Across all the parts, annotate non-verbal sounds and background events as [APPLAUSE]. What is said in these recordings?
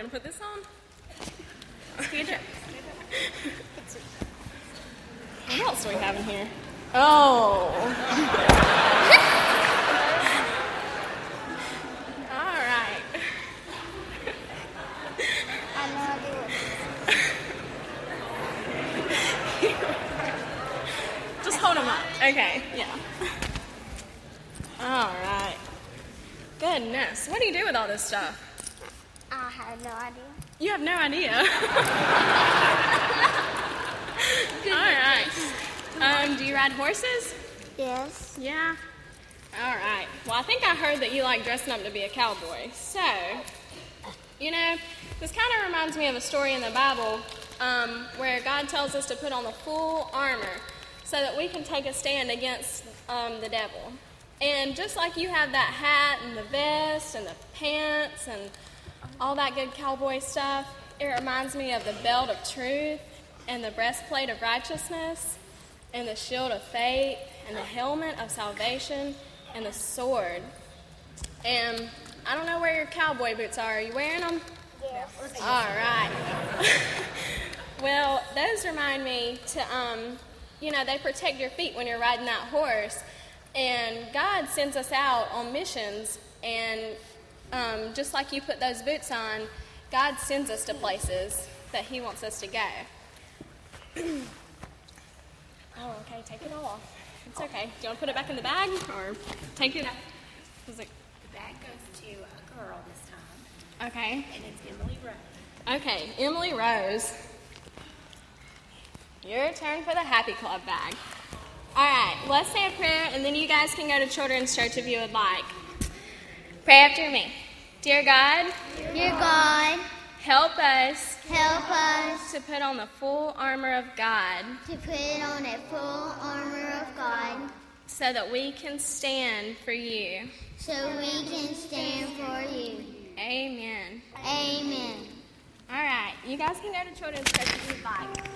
gonna put this on? Stand up. What else do we have in here? Oh. [LAUGHS] All right. I know I Just hold them up. Okay, yeah. All right. Goodness, what do you do with all this stuff? Have no idea. You have no idea. [LAUGHS] all right. Um, do you ride horses? Yes. Yeah. All right. Well, I think I heard that you like dressing up to be a cowboy. So, you know, this kind of reminds me of a story in the Bible um, where God tells us to put on the full armor so that we can take a stand against um, the devil. And just like you have that hat and the vest and the pants and all that good cowboy stuff, it reminds me of the belt of truth and the breastplate of righteousness and the shield of faith and the helmet of salvation and the sword. And I don't know where your cowboy boots are. Are you wearing them? Yes. All right. [LAUGHS] well, those remind me to, um, you know, they protect your feet when you're riding that horse. And God sends us out on missions, and um, just like you put those boots on, God sends us to places that He wants us to go. [CLEARS THROAT] oh, okay, take it all off. It's okay. Do you want to put it back in the bag, or take it? Was it The bag goes to a girl this time, okay? and it's Emily Rose. Okay, Emily Rose. Your turn for the Happy Club bag. All right, let's say a prayer, and then you guys can go to Children's Church if you would like. Pray after me. Dear God, Dear God, help us help us to put on the full armor of God to put on a full armor of God so that we can stand for you. so we can stand for you. Amen. Amen. All right, you guys can go to Children's Church if you'd like.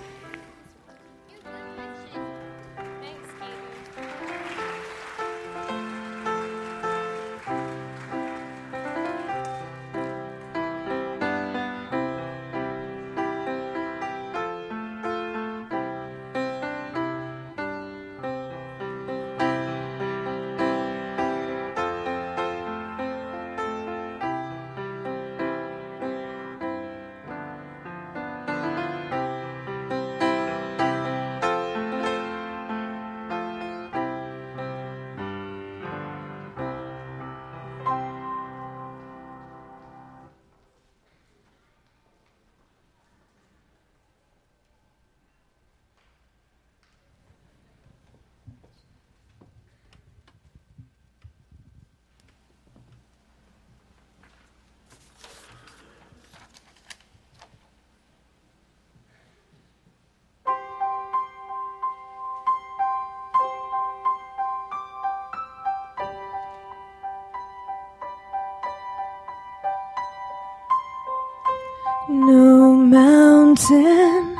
No mountain,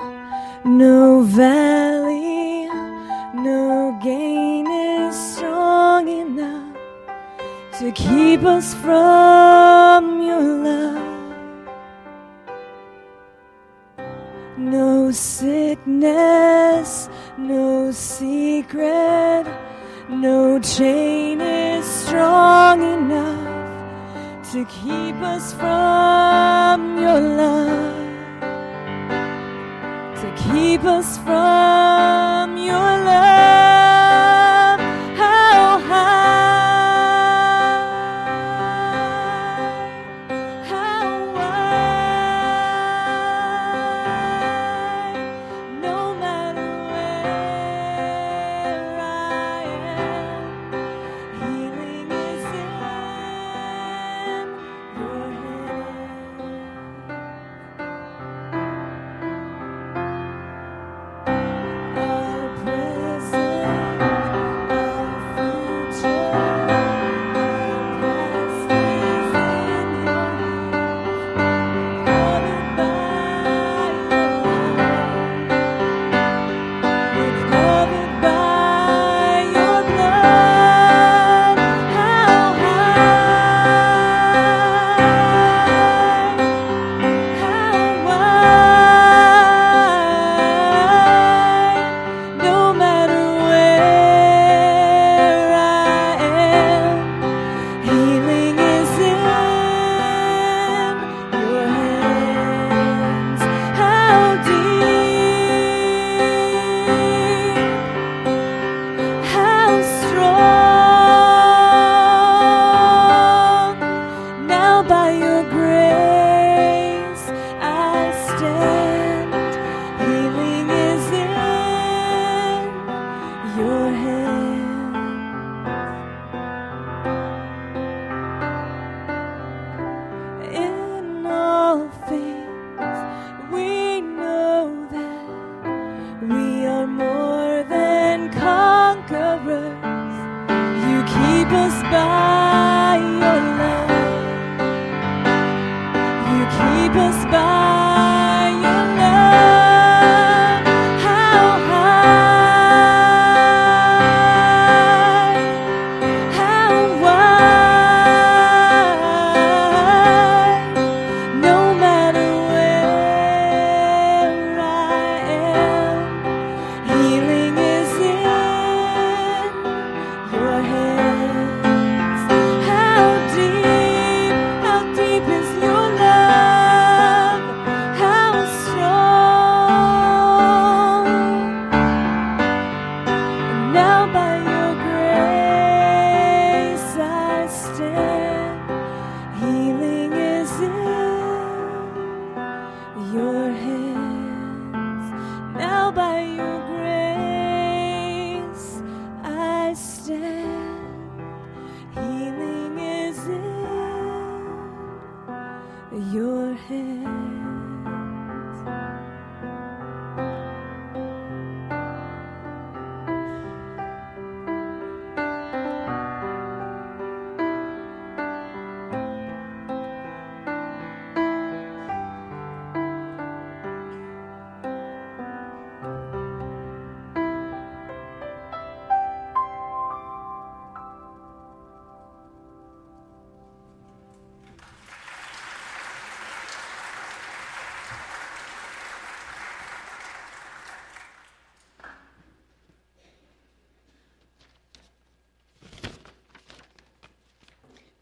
no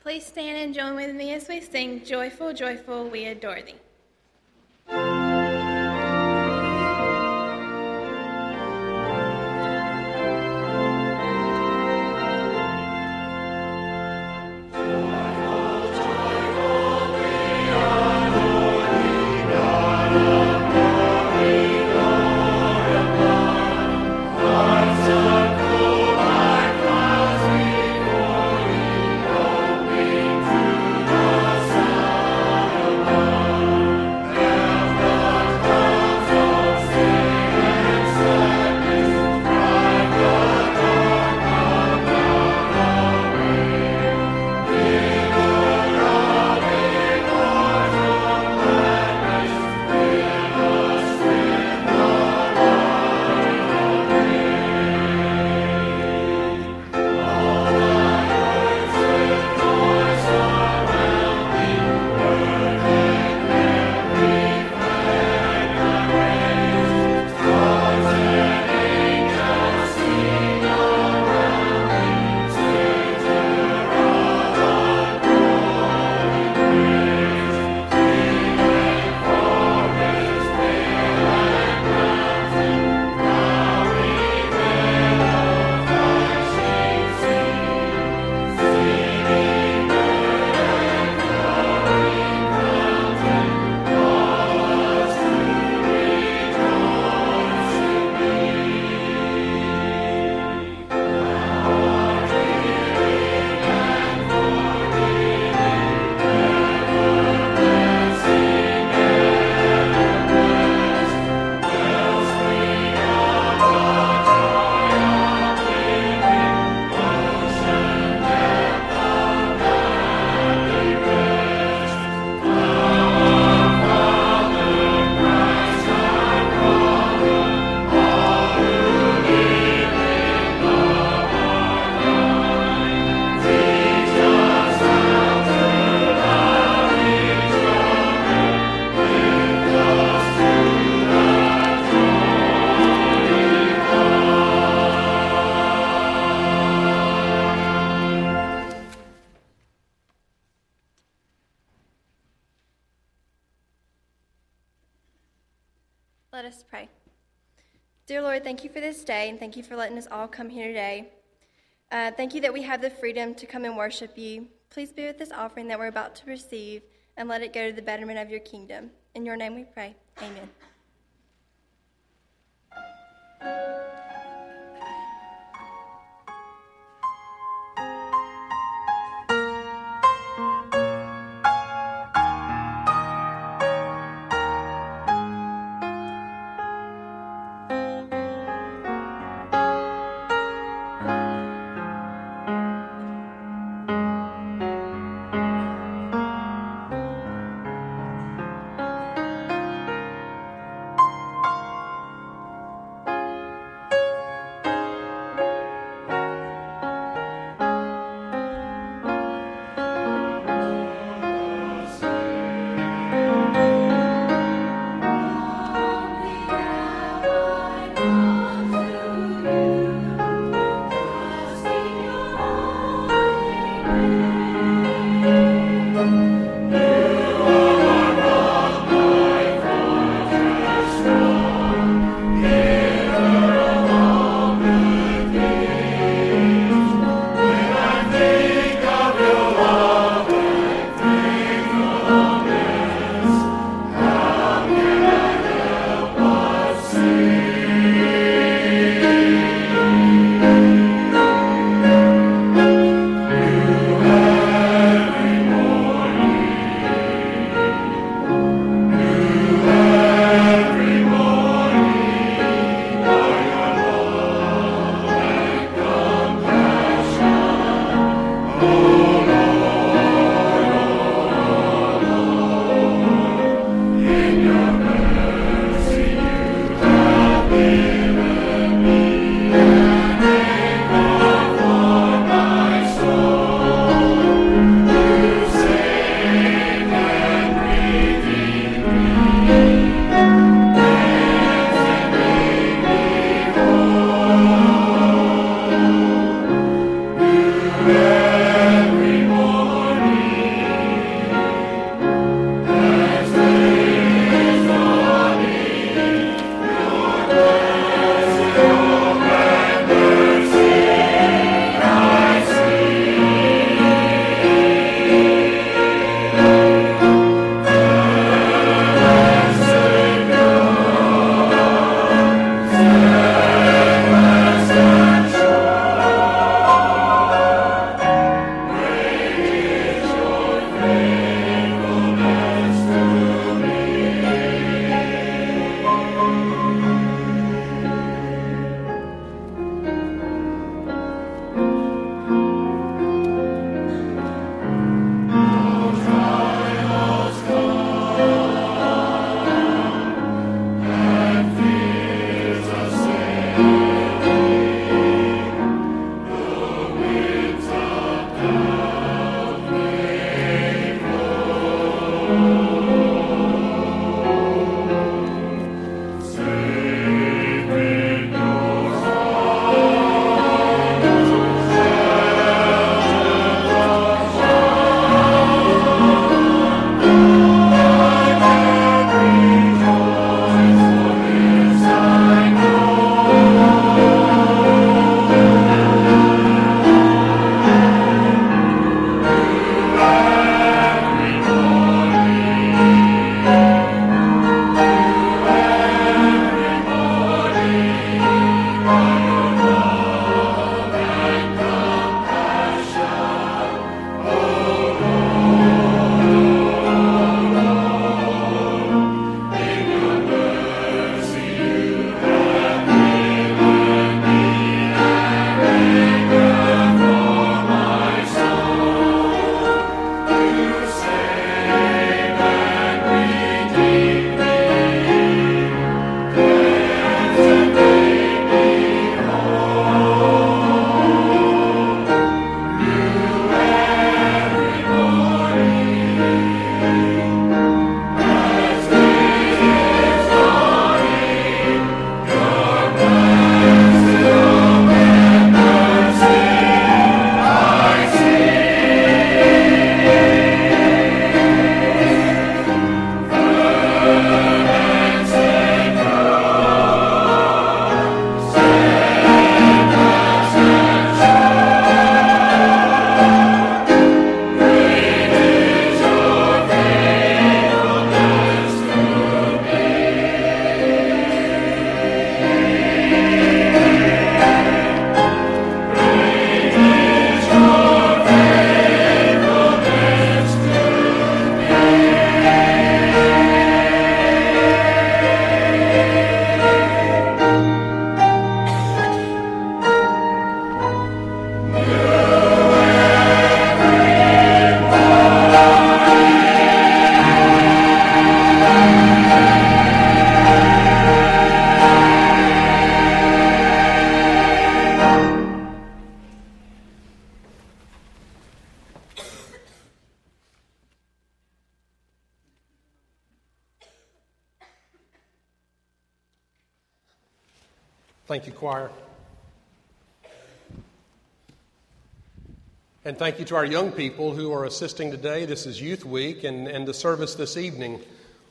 Please stand and join with me as we sing Joyful, Joyful, We Adore Thee. You for this day, and thank you for letting us all come here today. Uh, thank you that we have the freedom to come and worship you. Please be with this offering that we're about to receive, and let it go to the betterment of your kingdom. In your name we pray. Amen. Thank you to our young people who are assisting today. This is Youth Week, and, and the service this evening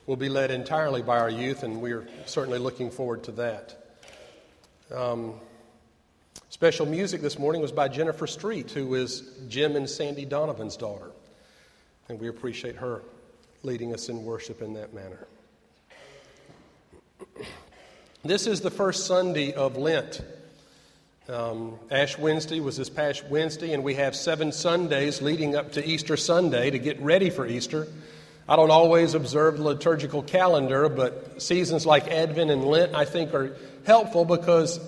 will be led entirely by our youth, and we're certainly looking forward to that. Um, special music this morning was by Jennifer Street, who is Jim and Sandy Donovan's daughter, and we appreciate her leading us in worship in that manner. [CLEARS THROAT] This is the first Sunday of Lent. Um, Ash Wednesday was this past Wednesday, and we have seven Sundays leading up to Easter Sunday to get ready for Easter. I don't always observe the liturgical calendar, but seasons like Advent and Lent I think are helpful because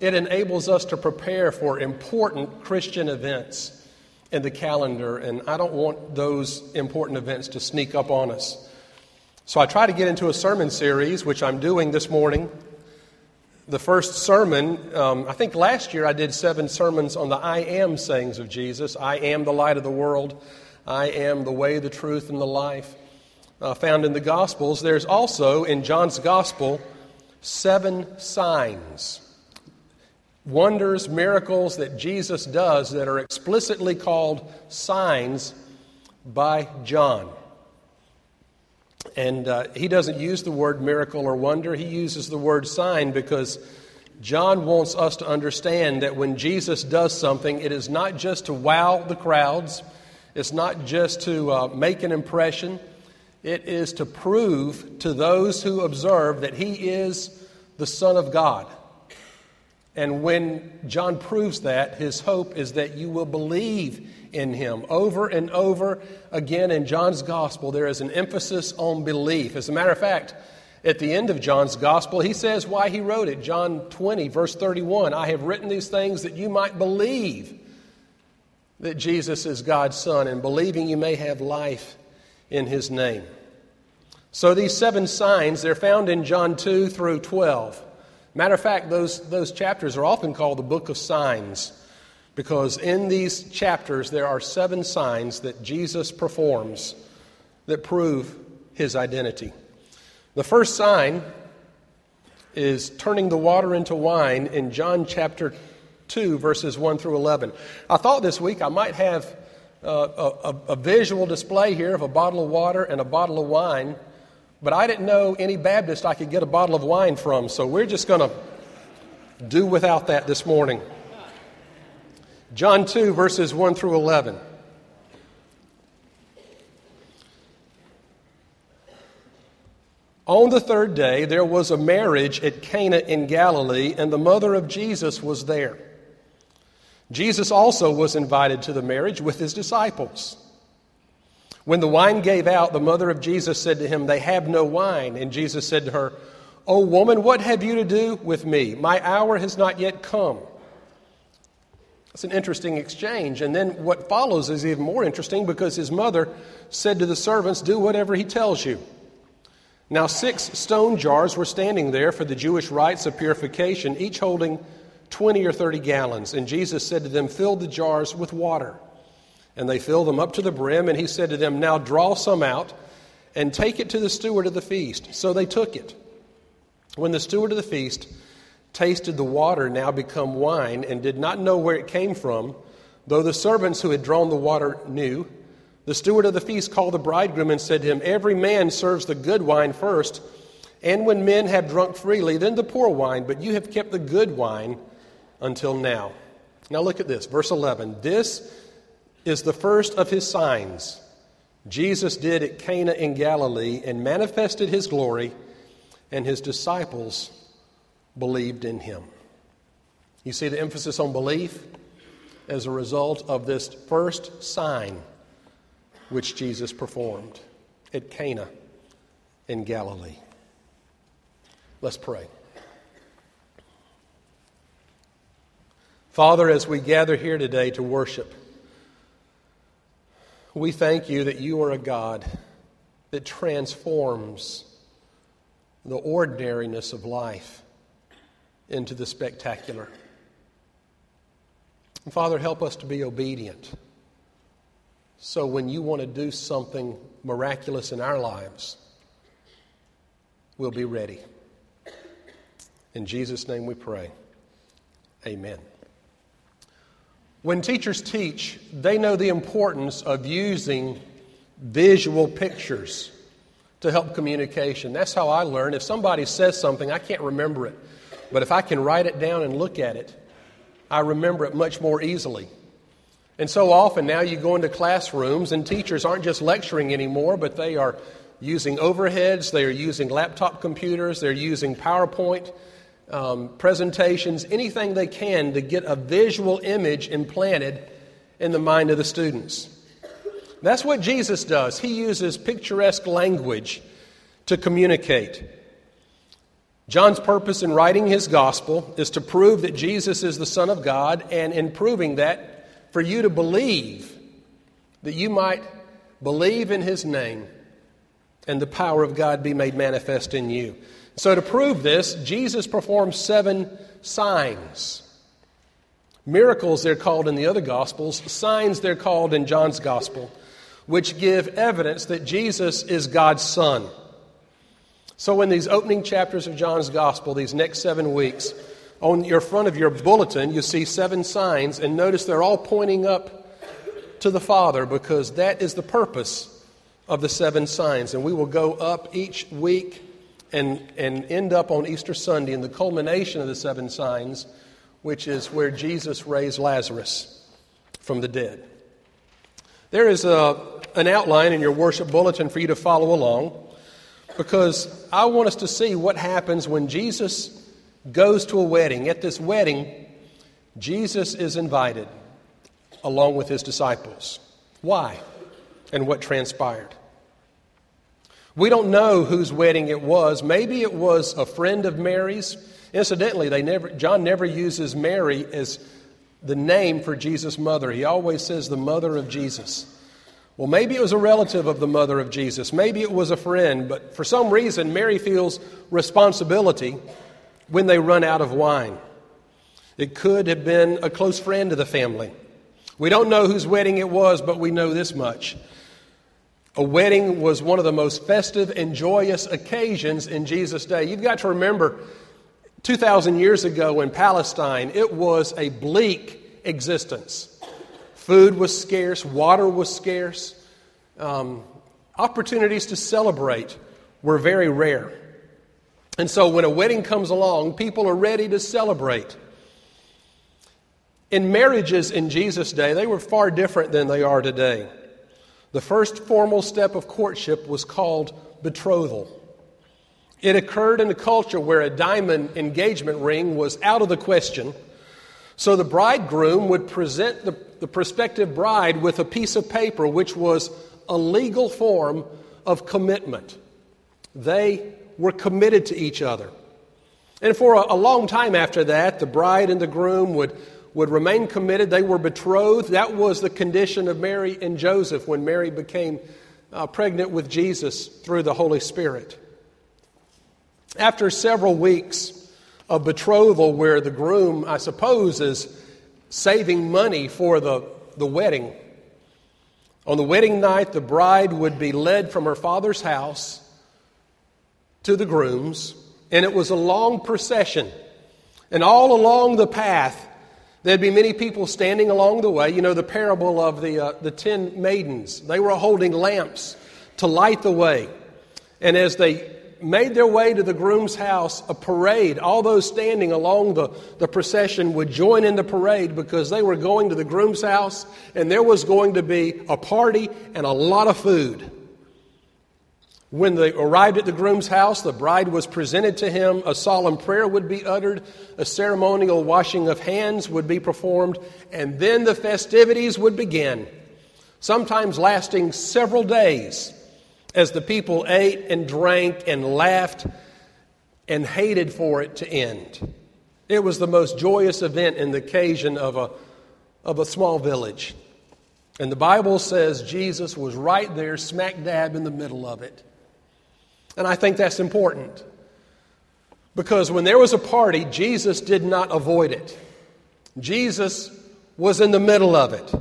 it enables us to prepare for important Christian events in the calendar, and I don't want those important events to sneak up on us. So I try to get into a sermon series, which I'm doing this morning the first sermon, um, I think last year I did seven sermons on the I am sayings of Jesus. I am the light of the world. I am the way, the truth, and the life. Uh, found in the Gospels. There's also in John's Gospel seven signs, wonders, miracles that Jesus does that are explicitly called signs by John. And uh, he doesn't use the word miracle or wonder, he uses the word sign because John wants us to understand that when Jesus does something, it is not just to wow the crowds, it's not just to uh, make an impression, it is to prove to those who observe that he is the Son of God. And when John proves that, his hope is that you will believe in him. Over and over again in John's gospel, there is an emphasis on belief. As a matter of fact, at the end of John's gospel, he says why he wrote it. John 20, verse 31 I have written these things that you might believe that Jesus is God's Son, and believing you may have life in his name. So these seven signs, they're found in John 2 through 12. Matter of fact, those, those chapters are often called the book of signs because in these chapters there are seven signs that Jesus performs that prove his identity. The first sign is turning the water into wine in John chapter 2, verses 1 through 11. I thought this week I might have uh, a, a visual display here of a bottle of water and a bottle of wine but I didn't know any Baptist I could get a bottle of wine from, so we're just going to do without that this morning. John 2, verses 1 through 11. On the third day, there was a marriage at Cana in Galilee, and the mother of Jesus was there. Jesus also was invited to the marriage with his disciples. When the wine gave out, the mother of Jesus said to him, They have no wine. And Jesus said to her, O woman, what have you to do with me? My hour has not yet come. It's an interesting exchange. And then what follows is even more interesting because his mother said to the servants, Do whatever he tells you. Now, six stone jars were standing there for the Jewish rites of purification, each holding 20 or 30 gallons. And Jesus said to them, Fill the jars with water. And they filled them up to the brim, and he said to them, Now draw some out and take it to the steward of the feast. So they took it. When the steward of the feast tasted the water now become wine and did not know where it came from, though the servants who had drawn the water knew, the steward of the feast called the bridegroom and said to him, Every man serves the good wine first, and when men have drunk freely, then the poor wine, but you have kept the good wine until now. Now look at this, verse 11. This is the first of his signs Jesus did at Cana in Galilee and manifested his glory, and his disciples believed in him. You see the emphasis on belief as a result of this first sign which Jesus performed at Cana in Galilee. Let's pray. Father, as we gather here today to worship, we thank you that you are a God that transforms the ordinariness of life into the spectacular. And Father, help us to be obedient. So when you want to do something miraculous in our lives, we'll be ready. In Jesus' name we pray. Amen. When teachers teach, they know the importance of using visual pictures to help communication. That's how I learn. If somebody says something, I can't remember it. But if I can write it down and look at it, I remember it much more easily. And so often now you go into classrooms and teachers aren't just lecturing anymore, but they are using overheads, they are using laptop computers, they're using PowerPoint um, presentations, anything they can to get a visual image implanted in the mind of the students. That's what Jesus does. He uses picturesque language to communicate. John's purpose in writing his gospel is to prove that Jesus is the Son of God, and in proving that, for you to believe, that you might believe in his name and the power of God be made manifest in you. So, to prove this, Jesus performed seven signs. Miracles, they're called in the other Gospels, signs, they're called in John's Gospel which give evidence that Jesus is God's Son. So, in these opening chapters of John's Gospel, these next seven weeks, on your front of your bulletin, you see seven signs, and notice they're all pointing up to the Father because that is the purpose of the seven signs. And we will go up each week and, and end up on Easter Sunday in the culmination of the seven signs, which is where Jesus raised Lazarus from the dead. There is a, an outline in your worship bulletin for you to follow along because I want us to see what happens when Jesus goes to a wedding. At this wedding, Jesus is invited along with his disciples. Why? And what transpired? We don't know whose wedding it was. Maybe it was a friend of Mary's. Incidentally, they never, John never uses Mary as the name for Jesus' mother. He always says the mother of Jesus. Well, maybe it was a relative of the mother of Jesus. Maybe it was a friend, but for some reason, Mary feels responsibility when they run out of wine. It could have been a close friend of the family. We don't know whose wedding it was, but we know this much. A wedding was one of the most festive and joyous occasions in Jesus' day. You've got to remember, 2,000 years ago in Palestine, it was a bleak existence. Food was scarce, water was scarce, um, opportunities to celebrate were very rare. And so when a wedding comes along, people are ready to celebrate. In marriages in Jesus' day, they were far different than they are today. The first formal step of courtship was called betrothal. It occurred in a culture where a diamond engagement ring was out of the question. So the bridegroom would present the, the prospective bride with a piece of paper which was a legal form of commitment. They were committed to each other. And for a, a long time after that, the bride and the groom would, would remain committed. They were betrothed. That was the condition of Mary and Joseph when Mary became uh, pregnant with Jesus through the Holy Spirit. After several weeks of betrothal, where the groom, I suppose, is saving money for the, the wedding, on the wedding night, the bride would be led from her father's house to the groom's, and it was a long procession. And all along the path, there'd be many people standing along the way. You know the parable of the, uh, the ten maidens. They were holding lamps to light the way. And as they made their way to the groom's house, a parade, all those standing along the, the procession would join in the parade because they were going to the groom's house and there was going to be a party and a lot of food. When they arrived at the groom's house, the bride was presented to him, a solemn prayer would be uttered, a ceremonial washing of hands would be performed, and then the festivities would begin, sometimes lasting several days as the people ate and drank and laughed and hated for it to end. It was the most joyous event in the occasion of a, of a small village. And the Bible says Jesus was right there, smack dab in the middle of it. And I think that's important. Because when there was a party, Jesus did not avoid it. Jesus was in the middle of it.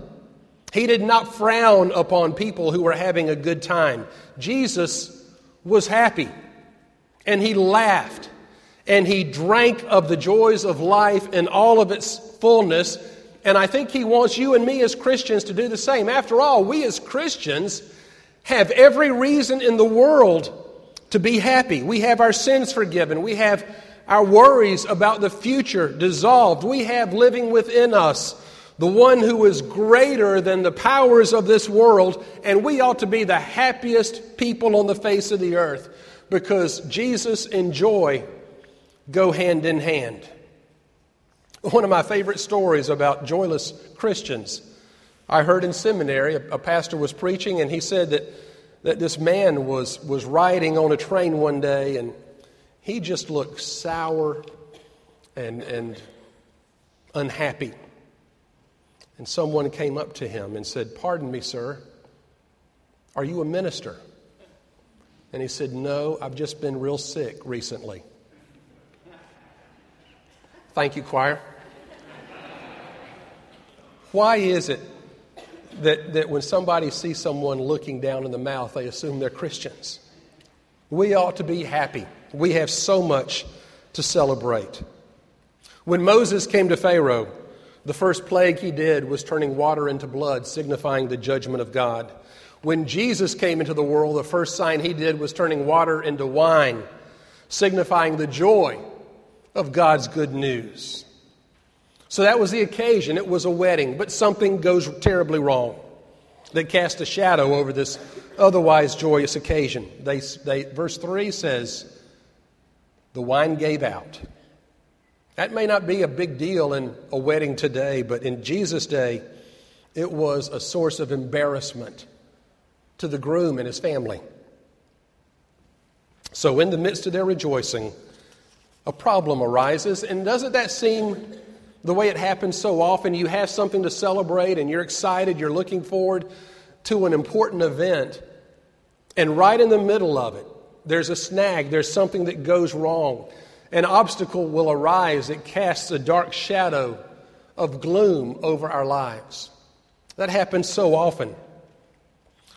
He did not frown upon people who were having a good time. Jesus was happy and he laughed and he drank of the joys of life in all of its fullness And I think He wants you and me as Christians to do the same. After all, we as Christians have every reason in the world to be happy. We have our sins forgiven. We have our worries about the future dissolved. We have living within us the one who is greater than the powers of this world, and we ought to be the happiest people on the face of the earth because Jesus and joy go hand in hand. One of my favorite stories about joyless Christians. I heard in seminary, a, pastor was preaching, and he said that, that this man was, was riding on a train one day, and he just looked sour and, and unhappy. And someone came up to him and said, Pardon me, sir, are you a minister? And he said, No, I've just been real sick recently. Thank you, choir. Why is it that, that when somebody sees someone looking down in the mouth, they assume they're Christians? We ought to be happy. We have so much to celebrate. When Moses came to Pharaoh, the first plague he did was turning water into blood, signifying the judgment of God. When Jesus came into the world, the first sign he did was turning water into wine, signifying the joy of God's good news. So that was the occasion. It was a wedding, but something goes terribly wrong that cast a shadow over this otherwise joyous occasion. They, they, verse 3 says, The wine gave out. That may not be a big deal in a wedding today, but in Jesus' day, it was a source of embarrassment to the groom and his family. So, in the midst of their rejoicing, a problem arises. And doesn't that seem the way it happens so often? You have something to celebrate and you're excited, you're looking forward to an important event, and right in the middle of it, there's a snag, there's something that goes wrong an obstacle will arise that casts a dark shadow of gloom over our lives. That happens so often.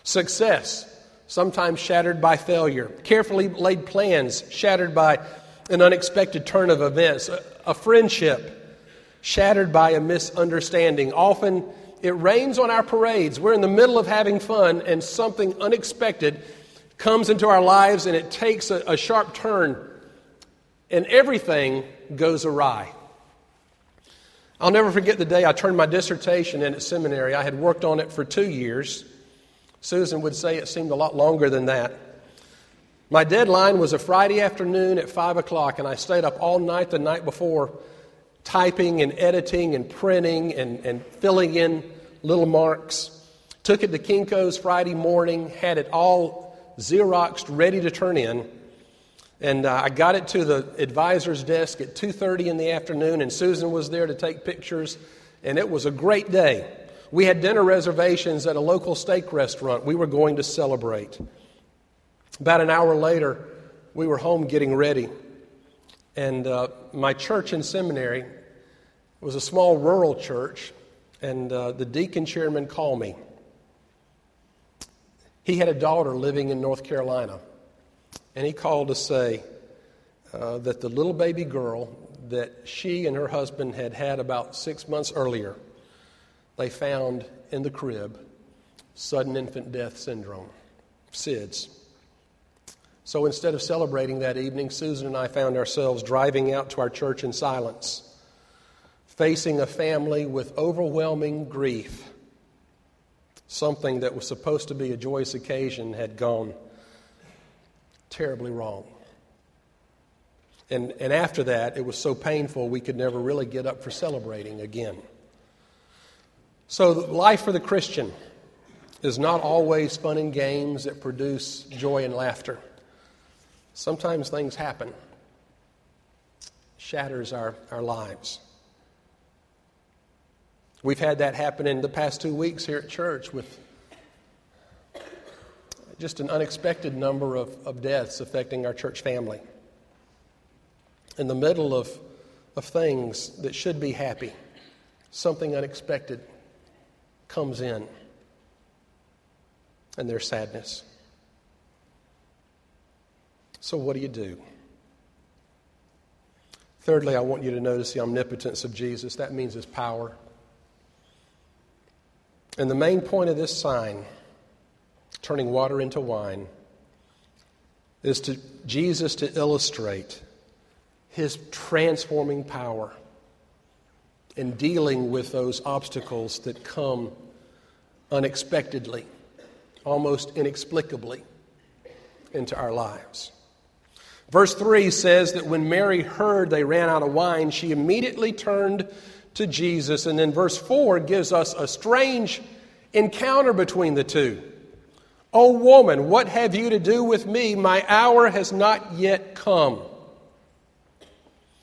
Success, sometimes shattered by failure. Carefully laid plans, shattered by an unexpected turn of events. A, friendship, shattered by a misunderstanding. Often it rains on our parades. We're in the middle of having fun, and something unexpected comes into our lives and it takes a, a sharp turn and everything goes awry. I'll never forget the day I turned my dissertation in at seminary. I had worked on it for two years. Susan would say it seemed a lot longer than that. My deadline was a Friday afternoon at 5 o'clock, and I stayed up all night the night before typing and editing and printing and, and filling in little marks. Took it to Kinko's Friday morning, had it all Xeroxed, ready to turn in. And uh, I got it to the advisor's desk at 2:30 in the afternoon, and Susan was there to take pictures, and it was a great day. We had dinner reservations at a local steak restaurant. We were going to celebrate. About an hour later, we were home getting ready, and uh, my church and seminary was a small rural church, and uh, the deacon chairman called me. He had a daughter living in North Carolina and he called to say uh, that the little baby girl that she and her husband had had about six months earlier, they found in the crib sudden infant death syndrome, SIDS. So instead of celebrating that evening, Susan and I found ourselves driving out to our church in silence, facing a family with overwhelming grief. Something that was supposed to be a joyous occasion had gone terribly wrong. And, and after that, it was so painful we could never really get up for celebrating again. So, life for the Christian is not always fun and games that produce joy and laughter. Sometimes things happen, shatters our, our lives. We've had that happen in the past two weeks here at church with just an unexpected number of, of deaths affecting our church family. In the middle of, of things that should be happy, something unexpected comes in, and there's sadness. So, what do you do? Thirdly, I want you to notice the omnipotence of Jesus. That means his power. And the main point of this sign, turning water into wine, is to Jesus to illustrate his transforming power in dealing with those obstacles that come unexpectedly, almost inexplicably into our lives. Verse 3 says that when Mary heard they ran out of wine, she immediately turned to Jesus. And then verse 4 gives us a strange encounter between the two. O woman, what have you to do with me? My hour has not yet come.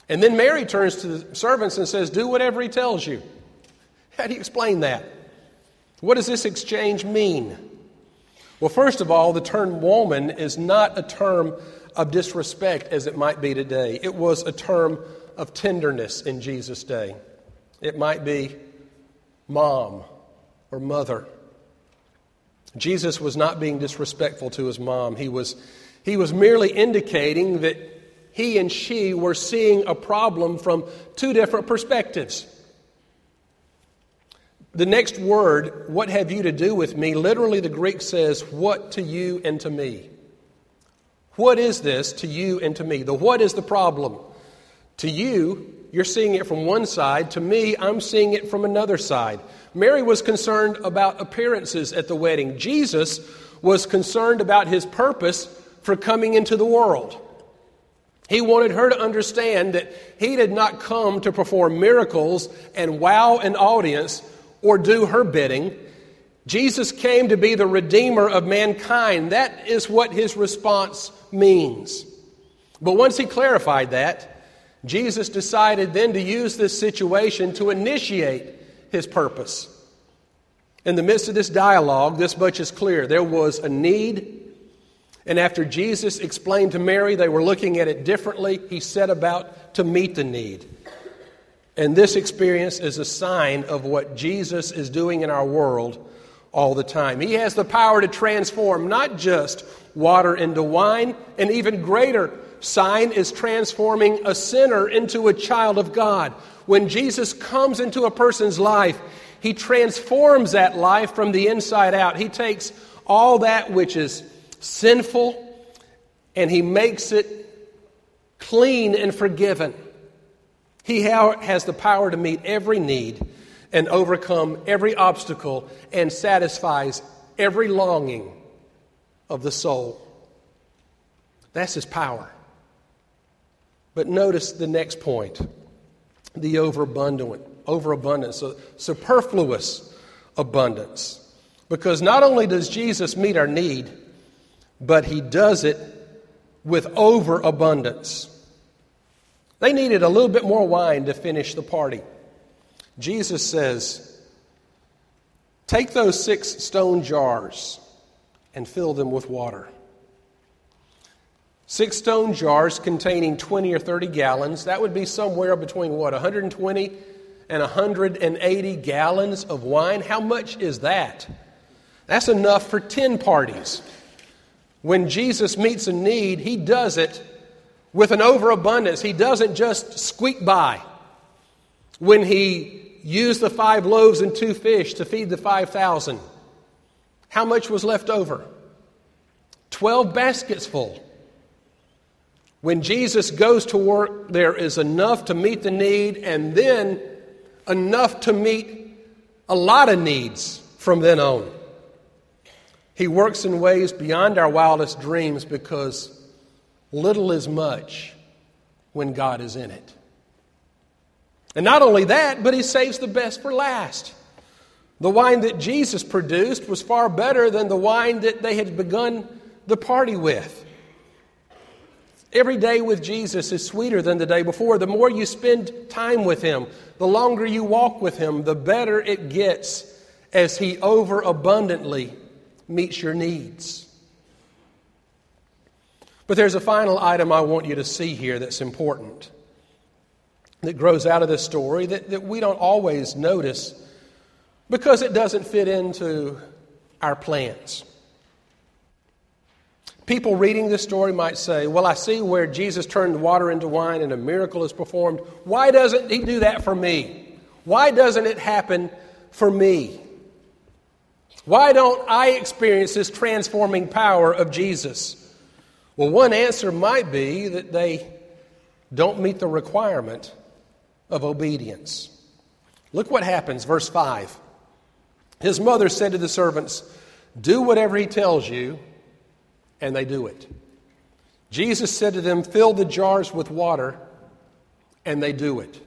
And then Mary turns to the servants and says, Do whatever he tells you. How do you explain that? What does this exchange mean? Well, first of all, the term woman is not a term of disrespect as it might be today. It was a term of tenderness in Jesus' day. It might be mom or mother. Jesus was not being disrespectful to his mom. He was, he was merely indicating that he and she were seeing a problem from two different perspectives. The next word, what have you to do with me? Literally, the Greek says, what to you and to me. What is this to you and to me? The what is the problem? To you, you're seeing it from one side. To me, I'm seeing it from another side. Mary was concerned about appearances at the wedding. Jesus was concerned about his purpose for coming into the world. He wanted her to understand that he did not come to perform miracles and wow an audience or do her bidding. Jesus came to be the redeemer of mankind. That is what his response means. But once he clarified that, Jesus decided then to use this situation to initiate his purpose. In the midst of this dialogue, this much is clear. There was a need and after Jesus explained to Mary they were looking at it differently, he set about to meet the need. And this experience is a sign of what Jesus is doing in our world all the time. He has the power to transform not just water into wine, an even greater sign is transforming a sinner into a child of God. When Jesus comes into a person's life, he transforms that life from the inside out. He takes all that which is sinful, and He makes it clean and forgiven. He has the power to meet every need and overcome every obstacle and satisfies every longing of the soul. That's His power. But notice the next point the overabundant, overabundance, superfluous abundance. Because not only does Jesus meet our need, but he does it with overabundance. They needed a little bit more wine to finish the party. Jesus says, Take those six stone jars and fill them with water. Six stone jars containing 20 or 30 gallons. That would be somewhere between what, 120 and 180 gallons of wine? How much is that? That's enough for 10 parties. When Jesus meets a need, he does it with an overabundance. He doesn't just squeak by. When he used the five loaves and two fish to feed the 5,000, how much was left over? Twelve baskets full. When Jesus goes to work, there is enough to meet the need and then enough to meet a lot of needs from then on. He works in ways beyond our wildest dreams because little is much when God is in it. And not only that, but He saves the best for last. The wine that Jesus produced was far better than the wine that they had begun the party with. Every day with Jesus is sweeter than the day before. The more you spend time with Him, the longer you walk with Him, the better it gets as He overabundantly meets your needs. But there's a final item I want you to see here that's important, that grows out of this story that, that we don't always notice because it doesn't fit into our plans. People reading this story might say, Well, I see where Jesus turned water into wine and a miracle is performed. Why doesn't he do that for me? Why doesn't it happen for me? Why don't I experience this transforming power of Jesus? Well, one answer might be that they don't meet the requirement of obedience. Look what happens, verse 5. His mother said to the servants, Do whatever he tells you, and they do it. Jesus said to them, Fill the jars with water, and they do it.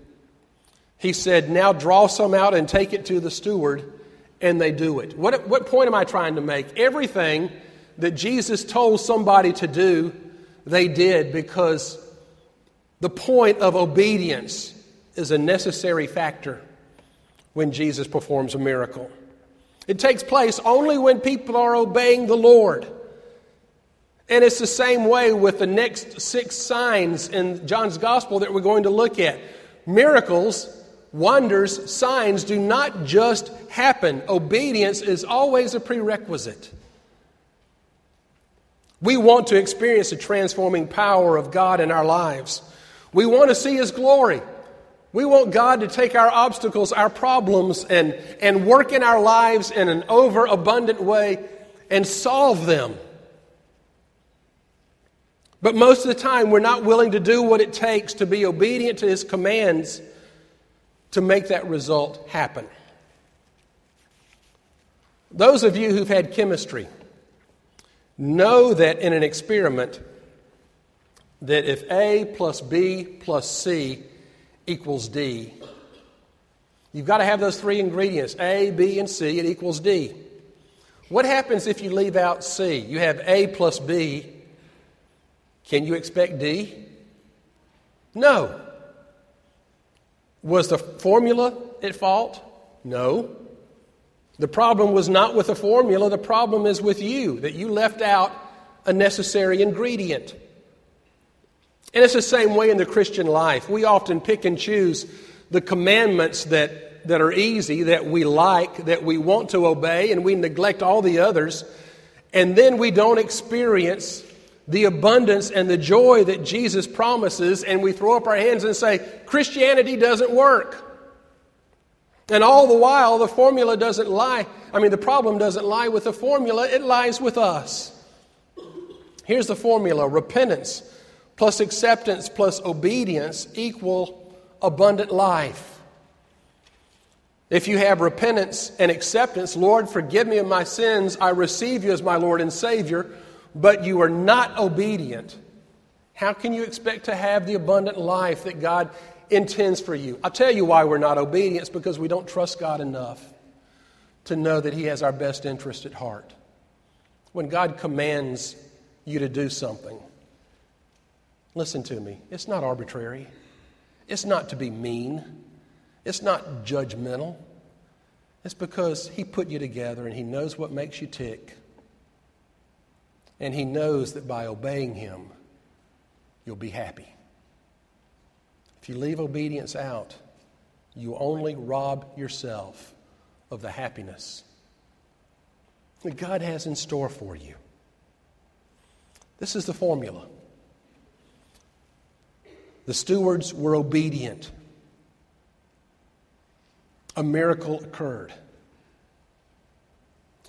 He said, Now draw some out and take it to the steward, and they do it. What, what point am I trying to make? Everything that Jesus told somebody to do, they did because the point of obedience is a necessary factor when Jesus performs a miracle. It takes place only when people are obeying the Lord. And it's the same way with the next six signs in John's gospel that we're going to look at. Miracles, wonders, signs do not just happen, obedience is always a prerequisite. We want to experience the transforming power of God in our lives. We want to see His glory. We want God to take our obstacles, our problems, and, and work in our lives in an overabundant way and solve them. But most of the time, we're not willing to do what it takes to be obedient to His commands to make that result happen. Those of you who've had chemistry know that in an experiment, that if A plus B plus C equals D, you've got to have those three ingredients A, B, and C, it equals D. What happens if you leave out C? You have A plus B. Can you expect D? No. Was the formula at fault? No. The problem was not with the formula, the problem is with you, that you left out a necessary ingredient. And it's the same way in the Christian life. We often pick and choose the commandments that, that are easy, that we like, that we want to obey, and we neglect all the others. And then we don't experience the abundance and the joy that Jesus promises, and we throw up our hands and say, Christianity doesn't work. And all the while, the formula doesn't lie. I mean, the problem doesn't lie with the formula, it lies with us. Here's the formula repentance plus acceptance plus obedience equal abundant life. If you have repentance and acceptance, Lord, forgive me of my sins, I receive you as my Lord and Savior, but you are not obedient, how can you expect to have the abundant life that God intends for you? I'll tell you why we're not obedient. It's because we don't trust God enough to know that He has our best interest at heart. When God commands you to do something, Listen to me. It's not arbitrary. It's not to be mean. It's not judgmental. It's because He put you together and He knows what makes you tick. And He knows that by obeying Him, you'll be happy. If you leave obedience out, you only rob yourself of the happiness that God has in store for you. This is the formula. The stewards were obedient. A miracle occurred.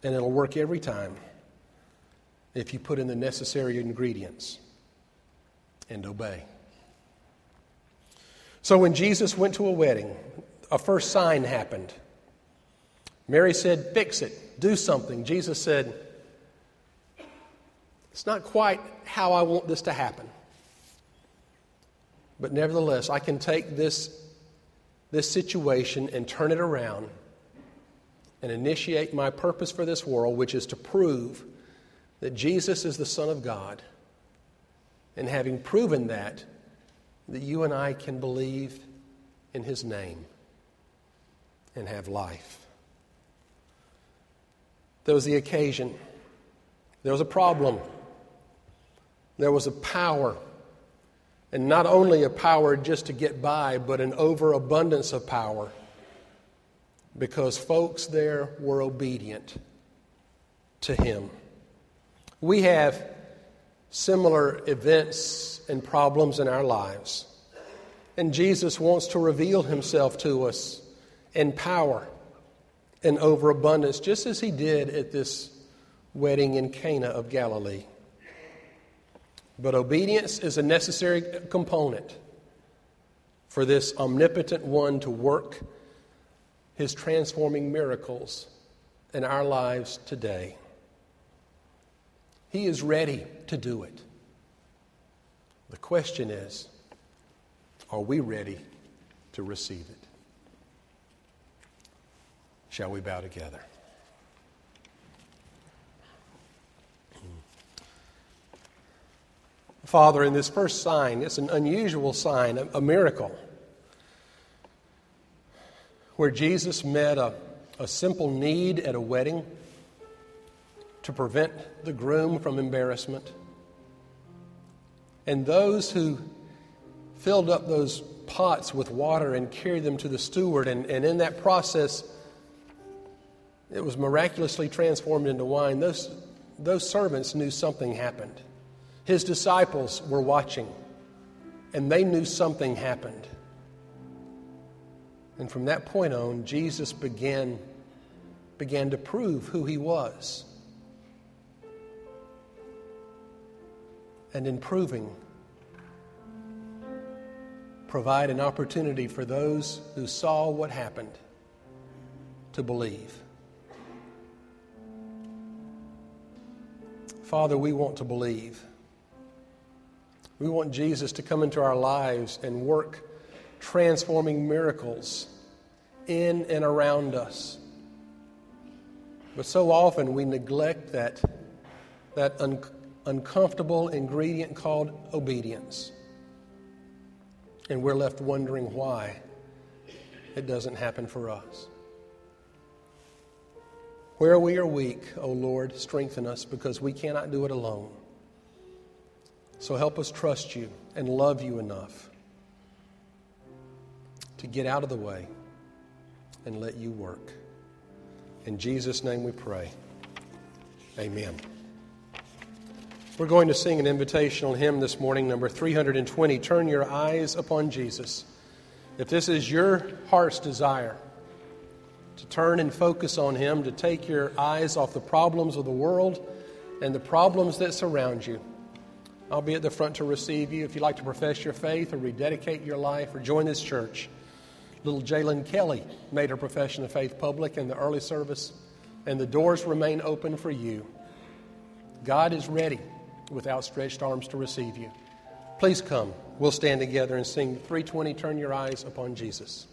And it'll work every time if you put in the necessary ingredients and obey. So when Jesus went to a wedding, a first sign happened. Mary said, Fix it, do something. Jesus said, It's not quite how I want this to happen. But nevertheless, I can take this, this situation and turn it around and initiate my purpose for this world, which is to prove that Jesus is the Son of God. And having proven that, that you and I can believe in His name and have life. There was the occasion, there was a problem, there was a power and not only a power just to get by, but an overabundance of power because folks there were obedient to him. We have similar events and problems in our lives. And Jesus wants to reveal himself to us in power and overabundance, just as he did at this wedding in Cana of Galilee. But obedience is a necessary component for this omnipotent one to work his transforming miracles in our lives today. He is ready to do it. The question is are we ready to receive it? Shall we bow together? Father, in this first sign, it's an unusual sign, a, miracle, where Jesus met a, a simple need at a wedding to prevent the groom from embarrassment. And those who filled up those pots with water and carried them to the steward, and, and in that process, it was miraculously transformed into wine. Those, those servants knew something happened. His disciples were watching, and they knew something happened. And from that point on, Jesus began, began to prove who he was. And in proving, provide an opportunity for those who saw what happened to believe. Father, we want to believe. We want Jesus to come into our lives and work transforming miracles in and around us. But so often we neglect that, that un- uncomfortable ingredient called obedience. And we're left wondering why it doesn't happen for us. Where we are weak, O oh Lord, strengthen us because we cannot do it alone. So help us trust you and love you enough to get out of the way and let you work. In Jesus' name we pray. Amen. We're going to sing an invitational hymn this morning, number 320 Turn Your Eyes Upon Jesus. If this is your heart's desire, to turn and focus on Him, to take your eyes off the problems of the world and the problems that surround you. I'll be at the front to receive you if you'd like to profess your faith or rededicate your life or join this church. Little Jalen Kelly made her profession of faith public in the early service, and the doors remain open for you. God is ready with outstretched arms to receive you. Please come. We'll stand together and sing 320 Turn Your Eyes Upon Jesus.